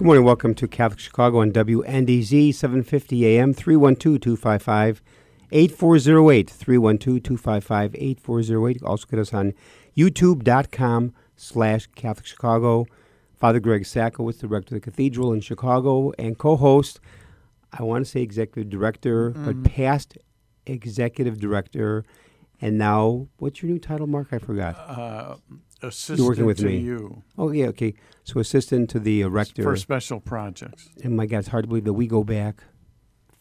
Good morning. Welcome to Catholic Chicago on WNDZ 750 AM 312 255 8408. 312 255 8408. Also get us on youtube.com slash Catholic Chicago. Father Greg Sakowicz, director of the Cathedral in Chicago, and co host, I want to say executive director, mm. but past executive director. And now, what's your new title, Mark? I forgot. Uh, assistant You're working with to me. you. Oh yeah, okay. So assistant to the uh, rector for special projects. And my God, it's hard to believe that we go back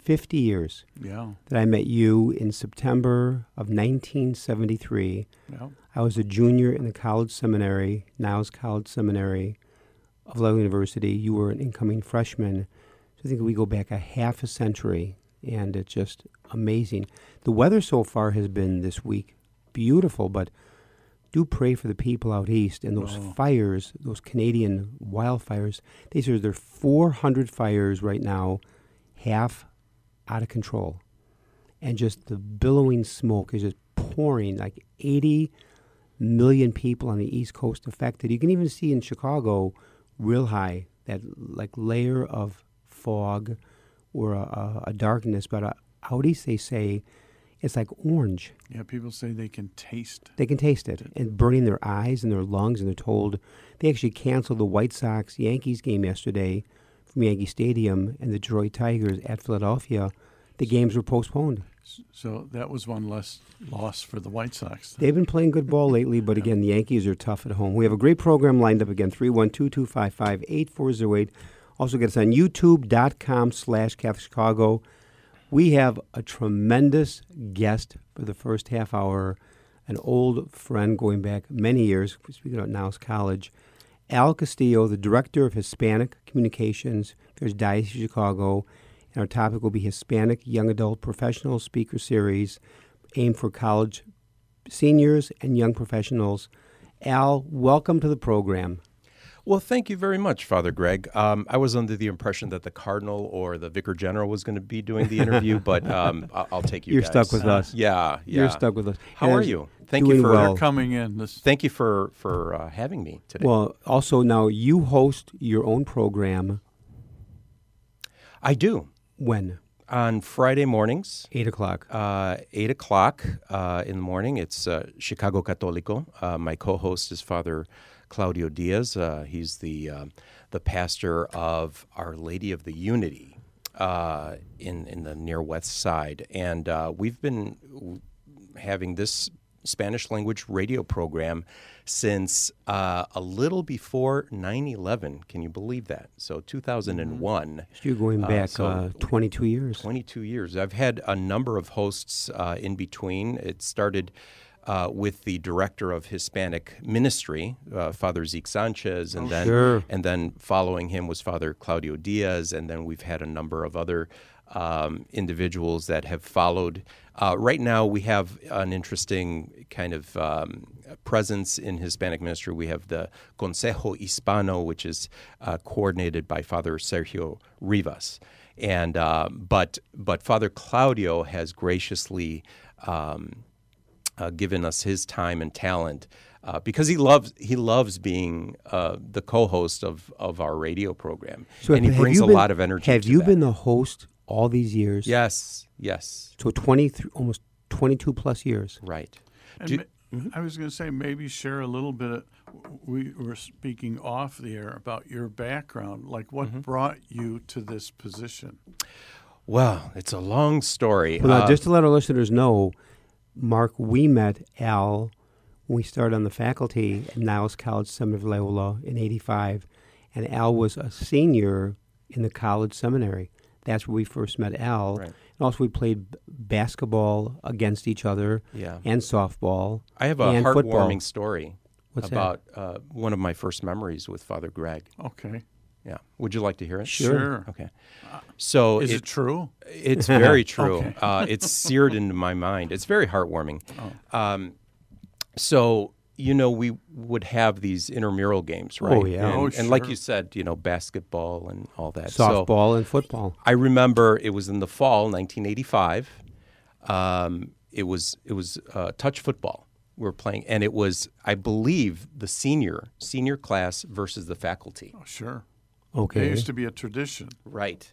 50 years. Yeah. That I met you in September of 1973. Yeah. I was a junior in the college seminary, Niles College Seminary of Loyola University. You were an incoming freshman. So I think we go back a half a century, and it's just amazing. The weather so far has been this week beautiful, but do pray for the people out east and those oh. fires, those Canadian wildfires. They say there are 400 fires right now, half out of control. And just the billowing smoke is just pouring like 80 million people on the East Coast affected. You can even see in Chicago, real high, that like layer of fog or a, a, a darkness. But uh, out east, they say it's like orange. Yeah, people say they can taste. They can taste it, and burning their eyes and their lungs. And they're told they actually canceled the White Sox Yankees game yesterday from Yankee Stadium, and the Detroit Tigers at Philadelphia. The games were postponed. So that was one less loss for the White Sox. They've been playing good ball lately, but again, the Yankees are tough at home. We have a great program lined up again, 312 255 8408. Also get us on youtube.com slash Catholic Chicago. We have a tremendous guest for the first half hour, an old friend going back many years, speaking about Niles College, Al Castillo, the Director of Hispanic Communications for Diocese of Chicago. And our topic will be Hispanic Young Adult Professional Speaker Series aimed for college seniors and young professionals. Al, welcome to the program. Well, thank you very much, Father Greg. Um, I was under the impression that the Cardinal or the Vicar General was going to be doing the interview, but um, I'll, I'll, take you. You're guys. stuck with us. Yeah, yeah. You're stuck with us. How and are you? Thank you for well. coming in. This thank you for for uh, having me today. Well, also now you host your own program. I do. When? on Friday mornings. Eight o'clock. Uh, eight o'clock uh, in the morning. It's uh, Chicago Católico. Uh, my co-host is Father Claudio Diaz. Uh, he's the uh, the pastor of Our Lady of the Unity uh, in in the near west side, and uh, we've been having this Spanish language radio program since uh, a little before 9/11. Can you believe that? So 2001. Mm-hmm. you're going back so 22 years. 22 years. I've had a number of hosts in between. It started uh, with the director of Hispanic ministry, uh, Father Zeke Sanchez, and oh, then sure. and then following him was Father Claudio Diaz, and then we've had a number of other um, individuals that have followed. Uh, right now, we have an interesting kind of um, presence in Hispanic ministry. We have the Consejo Hispano, which is uh, coordinated by Father Sergio Rivas, and uh, but but Father Claudio has graciously. Um, uh, given us his time and talent uh, because he loves he loves being uh, the co-host of, of our radio program, so and he brings a been, lot of energy. Have you that. been the host all these years? Yes, yes. So twenty almost twenty two plus years. Right. Do, I was going to say maybe share a little bit. Of, we were speaking off the air about your background. Like, what Mm-hmm. brought you to this position? Well, it's a long story. Well, Uh, just to let our listeners know, Mark, we met Al when we started on the faculty at Niles College, Seminary of Loyola in '85, and Al was a senior in the college seminary. That's where we first met Al. Right. And also, we played b- basketball against each other yeah. and softball. I have a and heartwarming football. story What's that? about uh, one of my first memories with Father Greg. Okay. Yeah. Would you like to hear it? Sure. Okay. So Is it, it, true? it's very true. Okay. uh, it's seared into my mind. It's very heartwarming. Oh. Um, so you know, we would have these intramural games, right? Oh, yeah. And, Oh, and like you said, you know, basketball and all that. So Softball and football. I remember it was in the fall, 1985. Um, it was it was uh, touch football. We were playing, and it was, I believe, the senior senior class versus the faculty. Oh, sure. Okay. It used to be a tradition. Right.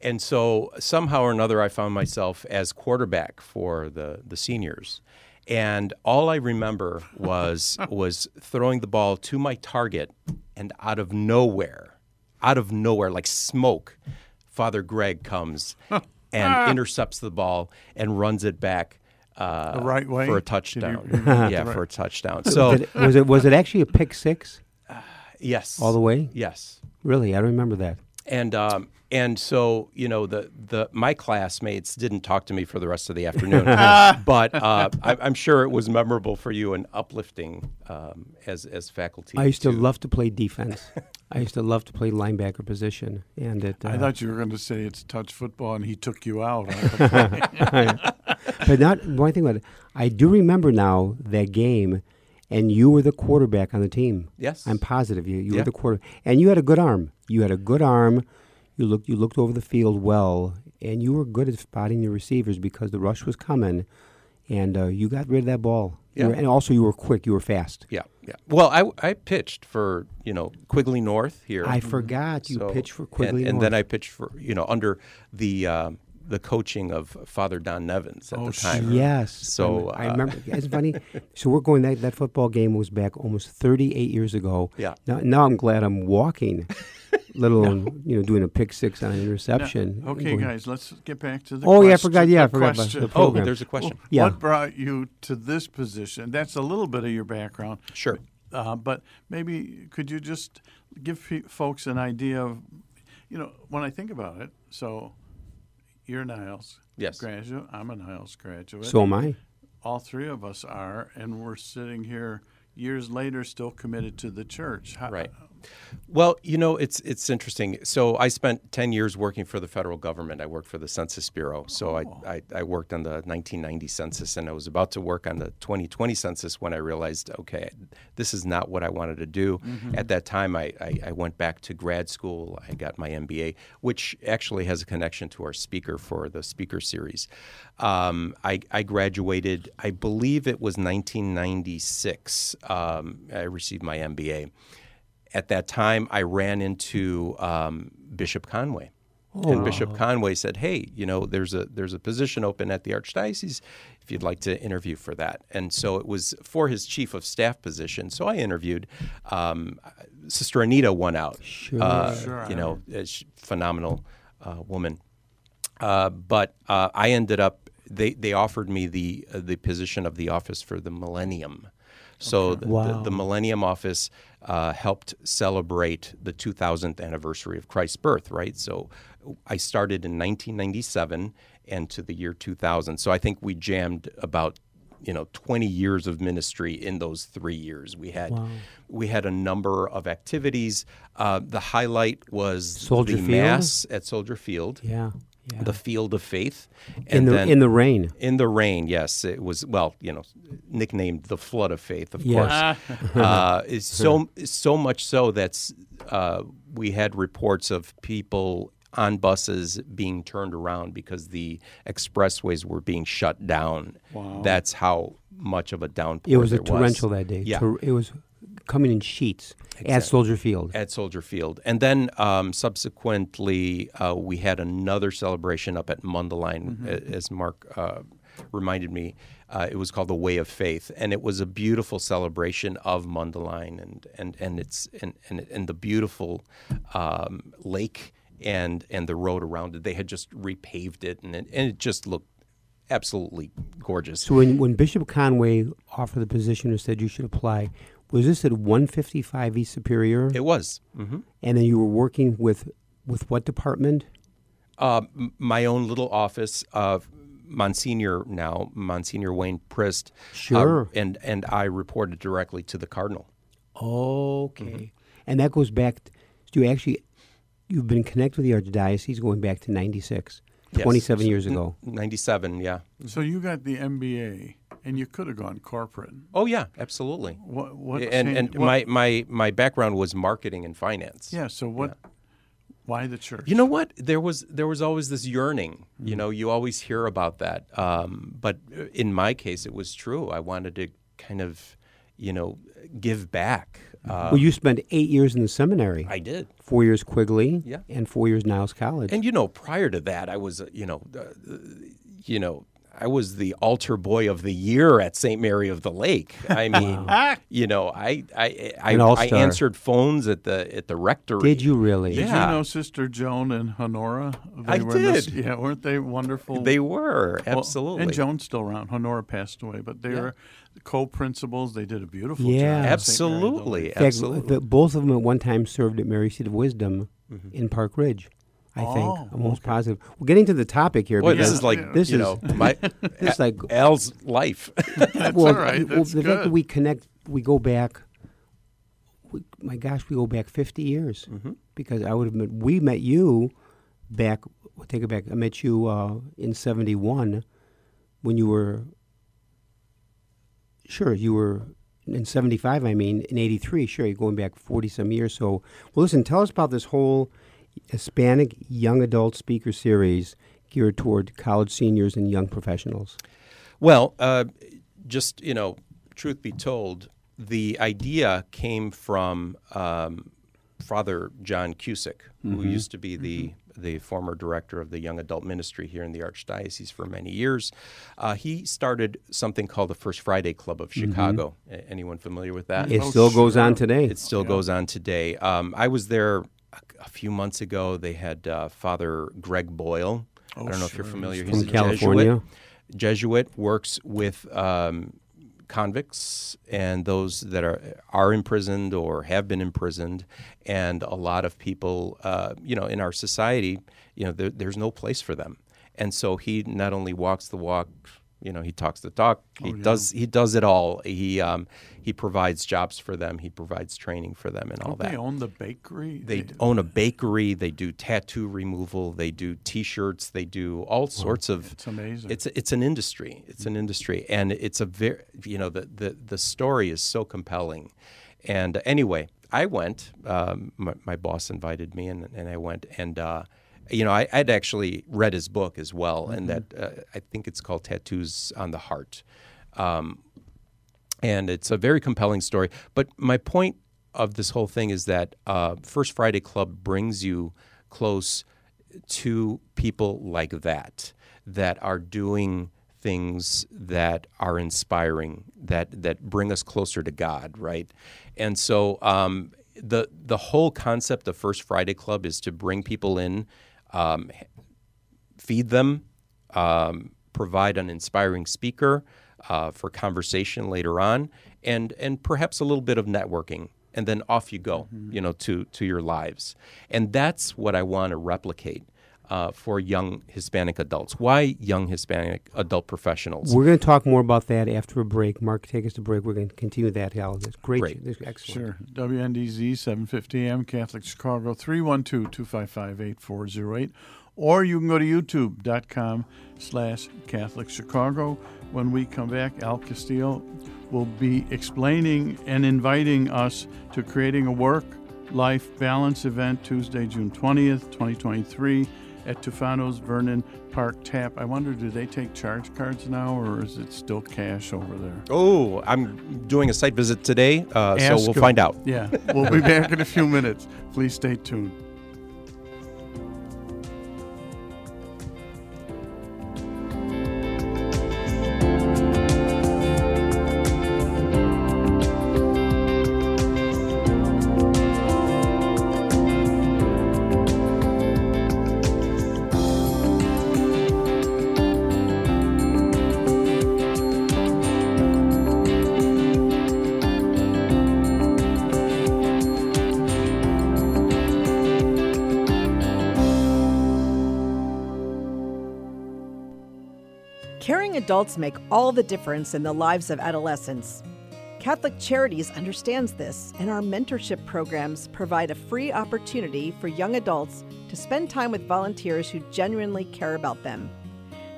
And so somehow or another, I found myself as quarterback for the, the seniors. And all I remember was was throwing the ball to my target, and out of nowhere, out of nowhere, like smoke, Father Greg comes and intercepts the ball and runs it back uh, The right way? for a Did you- touchdown. you- yeah, right. for a touchdown. So Did was it was it actually a pick six yes, all the way? yes. Really, I remember that. and um, and so you know the the my classmates didn't talk to me for the rest of the afternoon, but uh, I, I'm sure it was memorable for you and uplifting um, as as faculty. I used to love to play defense. I used to love to play linebacker position, and it. Uh, I thought you were going to say it's touch football and he took you out. on the play. but not one thing about it. I do remember now that game, and you were the quarterback on the team. Yes. I'm positive you. You Yeah. were the quarter, and you had a good arm. You had a good arm. You looked. You looked over the field well, and you were good at spotting the receivers because the rush was coming, and uh, you got rid of that ball. Yeah. were- and also you were quick. You were fast. yeah, yeah. Well, I, I pitched for you know Quigley North here. I forgot you So- pitched for and- Quigley and, then I pitched for you know under the um, the coaching of Father Don Nevins at Oh, the time. sure. Yes. So, I uh, remember. It's funny. So we're going that that football game was back almost 38 years ago. Yeah. Now, now I'm glad I'm walking, let alone you know doing a pick six on an interception. okay, Going- guys, let's get back to the Oh, yeah, I forgot- yeah, I the forgot about question. the Oh, program. there's a question. Yeah. What brought you to this position? That's a little bit of your background. Sure. Uh, but maybe could you just give fe- folks an idea of, you know, when I think about it, so you're a Niles Yes. graduate, I'm a Niles graduate. So am I. All three of us are, and we're sitting here years later still committed to the church. How, Right. Well, you know, it's it's interesting. So I spent ten years working for the federal government. I worked for the Census Bureau. So I, I, I worked on the 1990 census, and I was about to work on the 2020 census when I realized, okay, this is not what I wanted to do. At that time, I, I, I went back to grad school. I got my MBA, which actually has a connection to our speaker for the speaker series. Um, I, I graduated, I believe it was 1996. Um, I received my MBA at that time, I ran into um, Bishop Conway. And Bishop Conway said, "Hey, you know, there's a there's a position open at the archdiocese. If you'd like to interview for that." And so it was for his chief of staff position. So I interviewed. Um, Sister Anita won out. Sure. Uh, Sure, You know, a phenomenal uh, woman. Uh, but uh, I ended up. They, they offered me the uh, the position of the office for the Millennium. So the, Wow. the, the Millennium Office uh, helped celebrate the 2000th anniversary of Christ's birth, right? So I started in 1997 and to the year 2000. So I think we jammed about you know 20 years of ministry in those three years. We had we had a number of activities. Uh, the highlight was Soldier the Field? mass at Soldier Field, Yeah. Yeah. the Field of Faith, in the then- in the rain. in the rain, yes, it was. Well, you know, nicknamed the flood of faith, of Yes. course. uh, it's so so much so that uh, we had reports of people on buses being turned around because the expressways were being shut down. Wow. That's how much of a downpour. It was a there torrential that day. Yeah. Tor- it was coming in sheets at Soldier Field. at Soldier Field. And then um, subsequently, uh, we had another celebration up at Mundelein, a- as Mark uh, reminded me. Uh, it was called the Way of Faith, and it was a beautiful celebration of Mundelein and and and its and and, and the beautiful um, lake and and the road around it. They had just repaved it, and it, and it just looked absolutely gorgeous. So when when Bishop Conway offered the position or said you should apply, was this at 155 East Superior? It was. Mm-hmm. And then you were working with with what department? Uh, m- my own little office. of Monsignor now, Monsignor Wayne Prist. uh, Sure. and and I reported directly to the cardinal. Okay. Mm-hmm. And that goes back. Do you actually? You've been connected with the archdiocese going back to '96, Yes. 27 years ago. Ninety-seven. Yeah. So you got the MBA, and you could have gone corporate. Oh yeah, absolutely. What? What? and changed- and what- my, my my background was marketing and finance. Yeah. So what? Why the church? You know what? There was there was always this yearning. Mm-hmm. You know, you always hear about that. Um, but in my case, it was true. I wanted to kind of, you know, give back. Uh, well, you spent eight years in the seminary. I did. four years Quigley. Yeah. And four years Niles College. And you know, prior to that, I was, uh, you know, uh, you know, I was the altar boy of the year at St. Mary of the Lake. I mean, ah. you know, I I I, I answered phones at the at the rectory. Did you really? Yeah. Did Yeah. you know Sister Joan and Honora? They I were in this- did. yeah, weren't they wonderful? They were Well, absolutely. and Joan's still around. Honora passed away, but they Yeah. were co-principals. They did a beautiful Yeah. job. at St. Mary of the absolutely, fact, absolutely. the- both of them at one time served at Mary Seat of Wisdom mm-hmm. in Park Ridge. I think. Oh, I'm almost positive. We're getting to the topic here. Boy, this is like this you is know my this is like Al's life. That's well, all right. well, That's the fact that we connect, we go back. We, my gosh, we go back 50 years Mm-hmm. because I would have met. We met you back. We'll take it back. I met you uh, in '71 when you were. Sure, you were in '75. I mean, in '83. Sure, you're going back 40 some years. So, well, listen. Tell us about this whole Hispanic young adult speaker series geared toward college seniors and young professionals. Well, uh, just you know, truth be told, the idea came from um, Father John Cusick, who used to be the the former director of the young adult ministry here in the archdiocese for many years. Uh, he started something called the First Friday Club of Chicago. A- Anyone familiar with that? It Oh, still goes on today. It still goes on today. Um, I was there a, few months ago. They had uh, Father Greg Boyle. I don't know if you're sure. familiar. From He's a California. Jesuit. Jesuit works with um, convicts and those that are are imprisoned or have been imprisoned, and a lot of people, uh, you know, in our society, you know, there, there's no place for them, and so he not only walks the walk. You know, he talks the talk. He does. He does it all. He um, he provides jobs for them. He provides training for them, and all Don't that. they own the bakery? They own a bakery. They do tattoo removal. They do T-shirts. They do all sorts of. It's amazing. It's it's an industry. It's an industry, and it's a very you know the the the story is so compelling. And anyway, I went. Um, my, my boss invited me, and and I went. And uh, you know, I, I'd actually read his book as well, and that uh, I think it's called Tattoos on the Heart. Um, and it's a very compelling story. But my point of this whole thing is that uh, First Friday Club brings you close to people like that that are doing things that are inspiring that that bring us closer to God, right? And so um, the the whole concept of First Friday Club is to bring people in, um, feed them, um, provide an inspiring speaker uh, for conversation later on, and and perhaps a little bit of networking, and then off you go, you know, to to your lives, and that's what I want to replicate. Uh, for young Hispanic adults. Why young Hispanic adult professionals? We're going to talk more about that after a break. Mark, take us to break. We're going to continue that, Al. That's great. Great. That's excellent. Sure. WNDZ 750 AM, Catholic Chicago, 312 255 8408. Or you can go to youtube.com slash Catholic Chicago. When we come back, Al Castillo will be explaining and inviting us to creating a work life balance event Tuesday, June 20th, 2023 at Tufano's Vernon Park Tap. I wonder, do they take charge cards now or is it still cash over there? Oh, I'm doing a site visit today, uh, so we'll them. find out. Yeah, we'll be back in a few minutes. Please stay tuned. Adults make all the difference in the lives of adolescents. Catholic Charities understands this, and our mentorship programs provide a free opportunity for young adults to spend time with volunteers who genuinely care about them.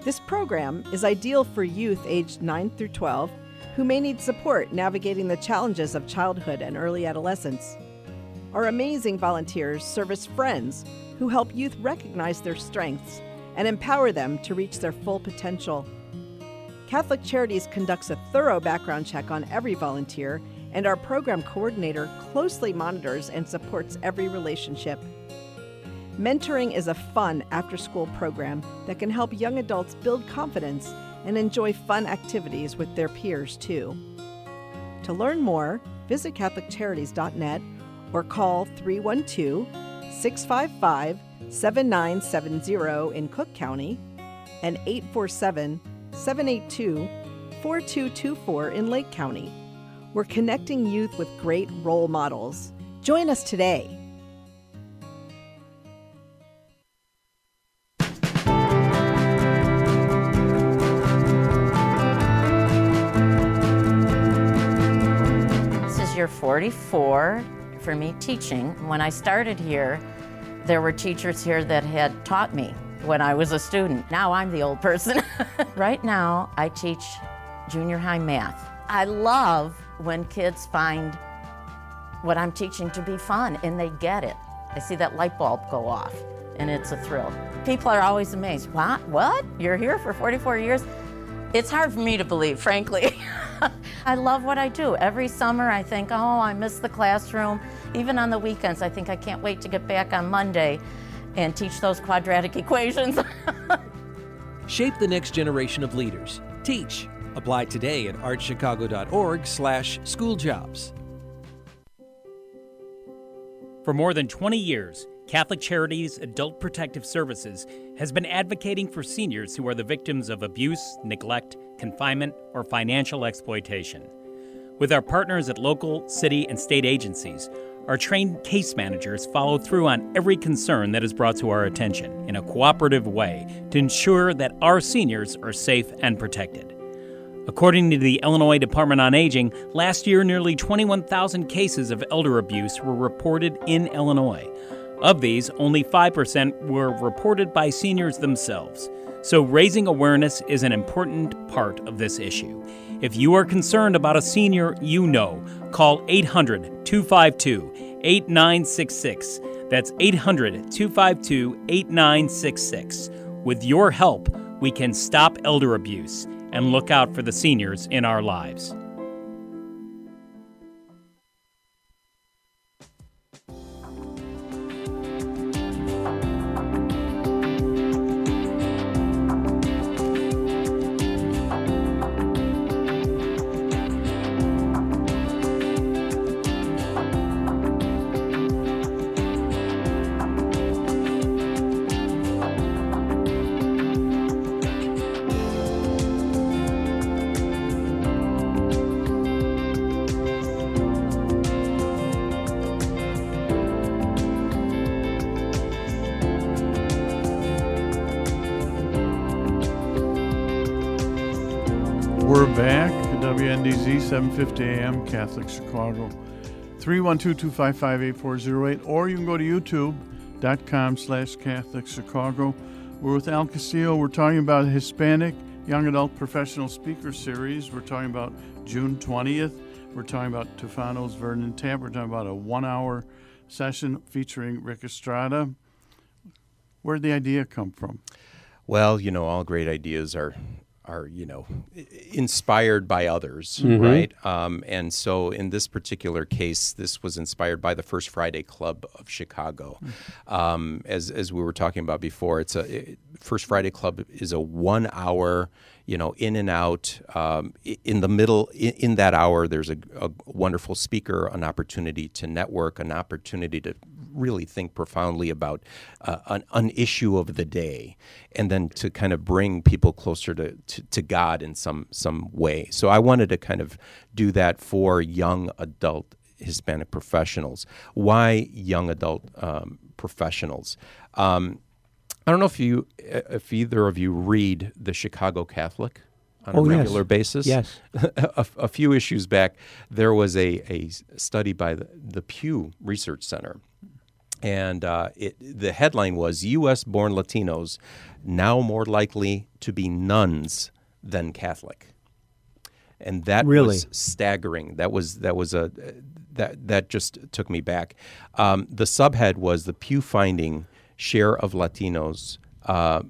This program is ideal for youth aged 9 through 12 who may need support navigating the challenges of childhood and early adolescence. Our amazing volunteers serve as friends who help youth recognize their strengths and empower them to reach their full potential. Catholic Charities conducts a thorough background check on every volunteer, and our program coordinator closely monitors and supports every relationship. Mentoring is a fun after school program that can help young adults build confidence and enjoy fun activities with their peers too. To learn more, visit CatholicCharities.net or call 312 655 7970 in Cook County and 847 782 4224 in Lake County. We're connecting youth with great role models. Join us today. This is year 44 for me teaching. When I started here, there were teachers here that had taught me when I was a student. Now I'm the old person. right now, I teach junior high math. I love when kids find what I'm teaching to be fun and they get it. I see that light bulb go off and it's a thrill. People are always amazed. What? What? You're here for 44 years? It's hard for me to believe, frankly. I love what I do. Every summer I think, oh, I miss the classroom. Even on the weekends, I think I can't wait to get back on Monday and teach those quadratic equations. Shape the next generation of leaders. Teach. Apply today at archchicago.org slash schooljobs. For more than 20 years, Catholic Charities Adult Protective Services has been advocating for seniors who are the victims of abuse, neglect, confinement, or financial exploitation. With our partners at local, city, and state agencies, our trained case managers follow through on every concern that is brought to our attention in a cooperative way to ensure that our seniors are safe and protected. According to the Illinois Department on Aging, last year nearly 21,000 cases of elder abuse were reported in Illinois. Of these, only 5% were reported by seniors themselves. So, raising awareness is an important part of this issue. If you are concerned about a senior you know, call 800 252 8966. That's 800 252 8966. With your help, we can stop elder abuse and look out for the seniors in our lives. WNDZ 750 AM, Catholic Chicago. 312-255-8408 or you can go to youtube.com slash Catholic Chicago. We're with Al Castillo. We're talking about Hispanic Young Adult Professional Speaker Series. We're talking about June 20th. We're talking about Tufano's Vernon Tap. We're talking about a one-hour session featuring Rick Estrada. Where'd the idea come from? Well, you know, all great ideas are are you know inspired by others, mm-hmm. right? Um, and so in this particular case, this was inspired by the First Friday Club of Chicago. Mm-hmm. Um, as as we were talking about before, it's a it, First Friday Club is a one hour you know, in and out. Um, in the middle, in, in, that hour, there's a, a, wonderful speaker, an opportunity to network, an opportunity to really think profoundly about uh, an, an, issue of the day, and then to kind of bring people closer to, to, to, God in some some way. So I wanted to kind of do that for young adult Hispanic professionals. Why young adult um, professionals? Um, I don't know if you, if either of you read the Chicago Catholic. on Oh, a yes. regular basis. Yes. a, a few issues back, there was a, a study by the, the Pew Research Center. And uh, it, the headline was U.S. born Latinos now more likely to be nones than Catholic. And that Really? was staggering. That was that was a that that just took me back. Um, the subhead was the Pew finding share of Latinos uh,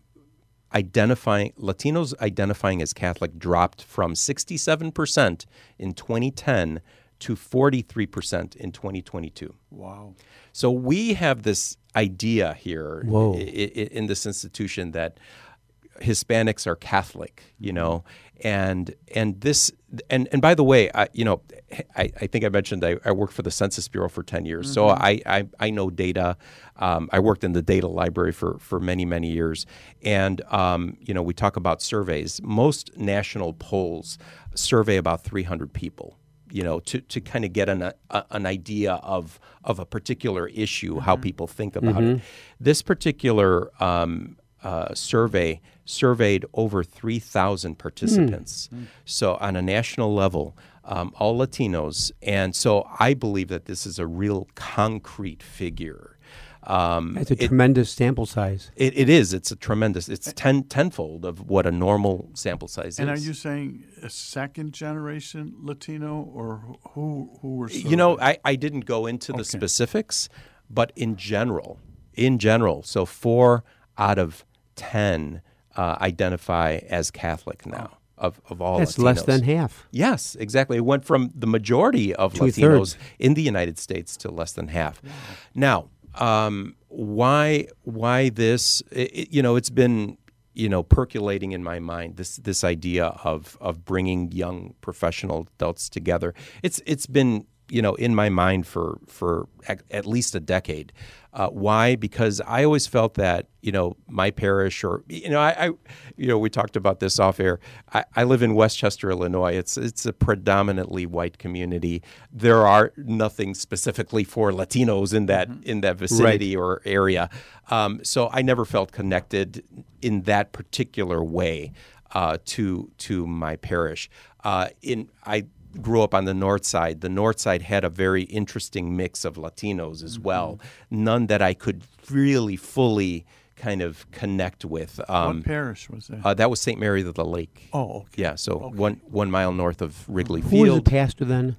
identifying Latinos identifying as Catholic dropped from 67% in 2010 to 43% in 2022. Wow. So we have this idea here i- i- in this institution that Hispanics are Catholic, you know, and and this and and by the way, I, you know, I, I think I mentioned I, I worked for the Census Bureau for ten years, so I, I I know data. Um, I worked in the data library for for many many years, and um, you know, we talk about surveys. Most national polls survey about three hundred people you know, to, to kind of get an, a, an idea of, of a particular issue, how people think about it. This particular um, uh, survey surveyed over 3,000 participants. So, on a national level, um, all Latinos. And so, I believe that this is a real concrete figure. Um, That's a it- tremendous sample size. it, it is. It's a tremendous. It's ten tenfold of what a normal sample size And is. And are you saying a second generation Latino or who who were you know. I, I didn't go into the Okay. specifics, but in general, in general, so four out of ten uh, identify as Catholic now of, of all. That's less than half. Yes, exactly. It went from the majority of Two-thirds. Latinos in the United States to less than half. Now, um, why why this? It, you know, it's been you know percolating in my mind this this idea of of bringing young professional adults together. It's it's been you know in my mind for for at, at least a decade. Uh, why? Because I always felt that you know my parish, or you know, I, I you know, we talked about this off air. I, I live in Westchester, Illinois. It's it's a predominantly white community. There are nothing specifically for Latinos in that in that vicinity or area. Um, so I never felt connected in that particular way uh, to to my parish. Uh, in I grew up on the north side. The north side had a very interesting mix of Latinos as well. None that I could really fully kind of connect with. Um, what parish was that? uh, that was St. Mary of the Lake. oh, okay. Yeah, so one one mile north of Wrigley Who was the Field. pastor then?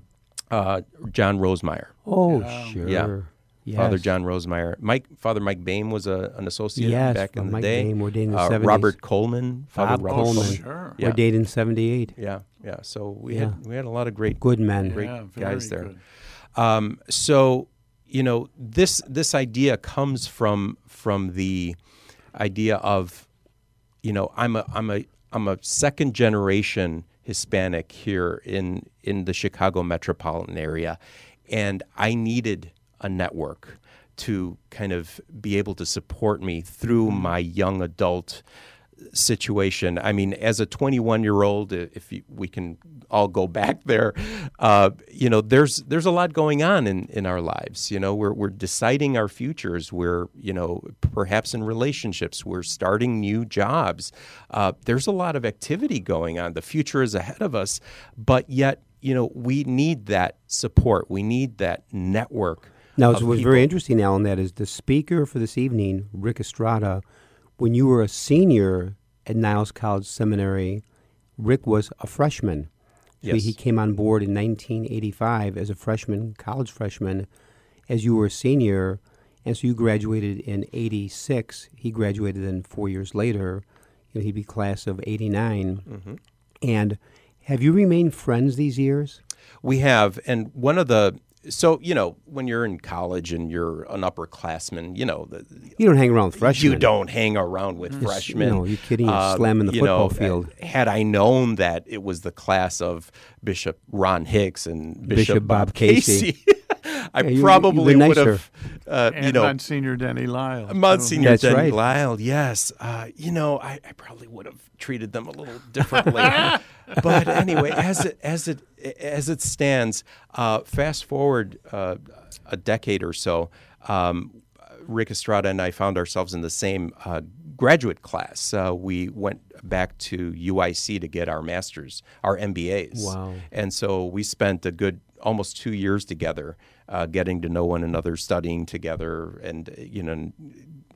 uh, John Rosemeyer. Oh, sure. Yeah. Yes. Father John Rosemeyer. Mike Father Mike Bain was a, an associate Yes, back in Father the Mike day. Bain ordained in the uh, 70s. Robert Coleman. Father Bob Robert Coleman. Sure. Yeah. Ordained in 78. Yeah, yeah. So we Yeah. had we had a lot of great Good men. great Yeah, guys there. Um, so you know this this idea comes from from the idea of you know I'm a I'm a I'm a second generation Hispanic here in in the Chicago metropolitan area, and I needed a network to kind of be able to support me through my young adult situation. I mean, as a 21 year old, if you, we can all go back there, uh, you know, there's there's a lot going on in, in our lives. You know, we're we're deciding our futures. We're you know perhaps in relationships. We're starting new jobs. Uh, there's a lot of activity going on. The future is ahead of us, but yet you know we need that support. We need that network. Now, what's people. very interesting, Alan, that is the speaker for this evening, Rick Estrada, when you were a senior at Niles College Seminary, Rick was a freshman. So Yes. he came on board in 1985 as a freshman, college freshman, as you were a senior. And so you graduated in 86. He graduated then four years later. You know, he'd be class of 89. Mm-hmm. And have you remained friends these years? We have, and one of the so you know when you're in college and you're an upperclassman, you know the, You don't hang around with freshmen. you don't hang around with freshmen. No, you're kidding, you're Um, slamming the you know, football field. uh, Had I known that it was the class of Bishop Ron Hicks and Bishop, Bishop Bob Casey. I Yeah, you- you probably were would have, uh, you know, Monsignor Denny Lyle. too. Monsignor That's Denny right. Lyle, yes. Uh, you know, I, I probably would have treated them a little differently. but anyway, as it as it as it stands, uh, fast forward uh, a decade or so, um, Rick Estrada and I found ourselves in the same uh, graduate class. Uh, we went back to UIC to get our masters, our MBAs. Wow. And so we spent a good almost two years together, uh, getting to know one another, studying together, and you know,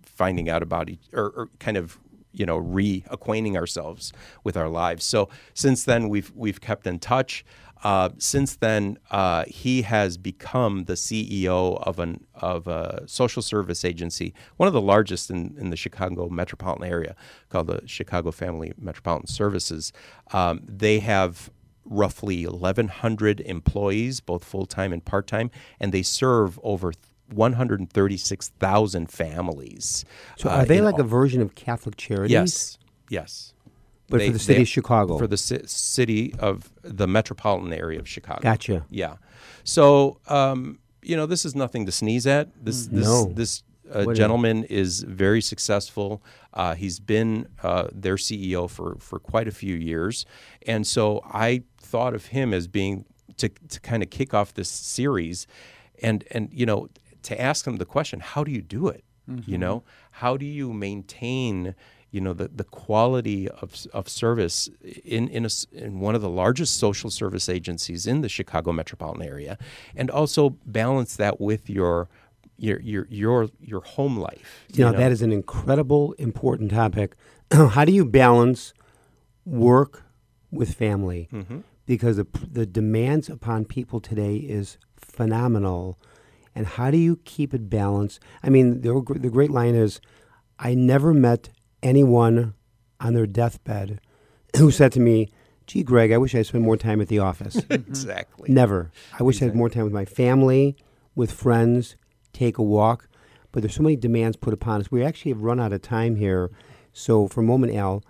finding out about each, or, or kind of you know reacquainting ourselves with our lives. So since then, we've we've kept in touch. Uh, since then, uh, he has become the CEO of an of a social service agency, one of the largest in, in the Chicago metropolitan area, called the Chicago Family Metropolitan Services. Um, they have roughly 1,100 employees, both full time and part time, and they serve over 136,000 families. So uh, are they like all- a version of Catholic Charities? Yes, yes. But They- for the city they- of Chicago. For the ci- city of the metropolitan area of Chicago. Gotcha. Yeah. So, um, you know, this is nothing to sneeze at. This this No. this uh, a- gentleman is very successful. Uh, he's been uh, their CEO for for quite a few years, and so I thought of him as being to to kind of kick off this series, and and you know to ask him the question, how do you do it? You know, how do you maintain you know the, the quality of, of service in in, a in one of the largest social service agencies in the Chicago metropolitan area, and also balance that with your your your your your home life. You know, that is an incredible, important topic. How do you balance work with family? Mm-hmm. Because the, the demands upon people today is phenomenal. And how do you keep it balanced? I mean, the, the great line is I never met anyone on their deathbed who said to me, Gee, Greg, I wish I spent more time at the office. exactly. Never. I wish I had more time with my family, with friends, take a walk. But there's so many demands put upon us. We actually have run out of time here. So for a moment, Al,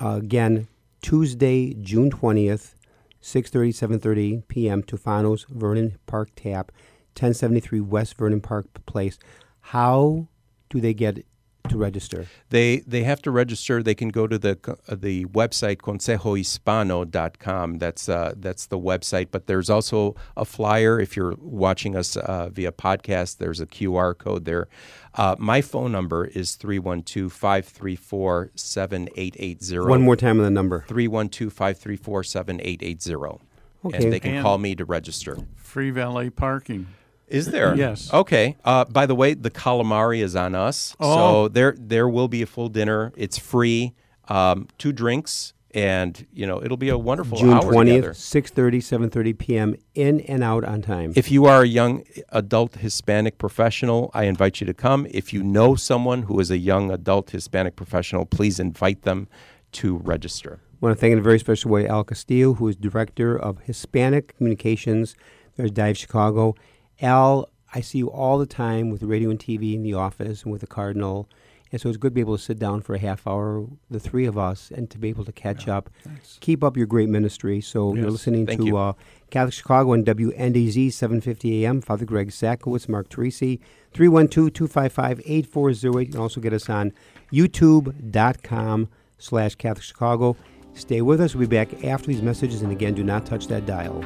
uh, again, Tuesday, June 20th, 6.30, 7.30 p.m., Tufanos Vernon Park Tap, 1073 West Vernon Park Place. How do they get to register? They they have to register. They can go to the uh, the website consejohispano.com. That's uh, that's the website. But there's also a flyer. If you're watching us uh, via podcast, there's a QR code there. Uh, my phone number is 312-534-7880. One more time on the number. 312-534-7880. Okay. And they can And- call me to register. Free valet parking. Is there? Yes. Okay. Uh, by the way, the calamari is on us, Oh. so there there will be a full dinner. It's free, um, two drinks, and you know it'll be a wonderful June hour 20th, together. 6.30, 7.30 p.m., in and out on time. If you are a young adult Hispanic professional, I invite you to come. If you know someone who is a young adult Hispanic professional, please invite them to register. I want to thank in a very special way Al Castillo, who is Director of Hispanic Communications. There's Dive Chicago. Al, I see you all the time with radio and TV in the office and with the Cardinal. And so it's good to be able to sit down for a half hour, the three of us, and to be able to catch up. Keep up your great ministry. So you're listening to you. uh, Catholic Chicago and WNDZ 750 AM. Father Greg Sakowicz, Mark Teresi, 312-255-8408. You can also get us on youtube.com slash Catholic Chicago. Stay with us. We'll be back after these messages. And again, do not touch that dial.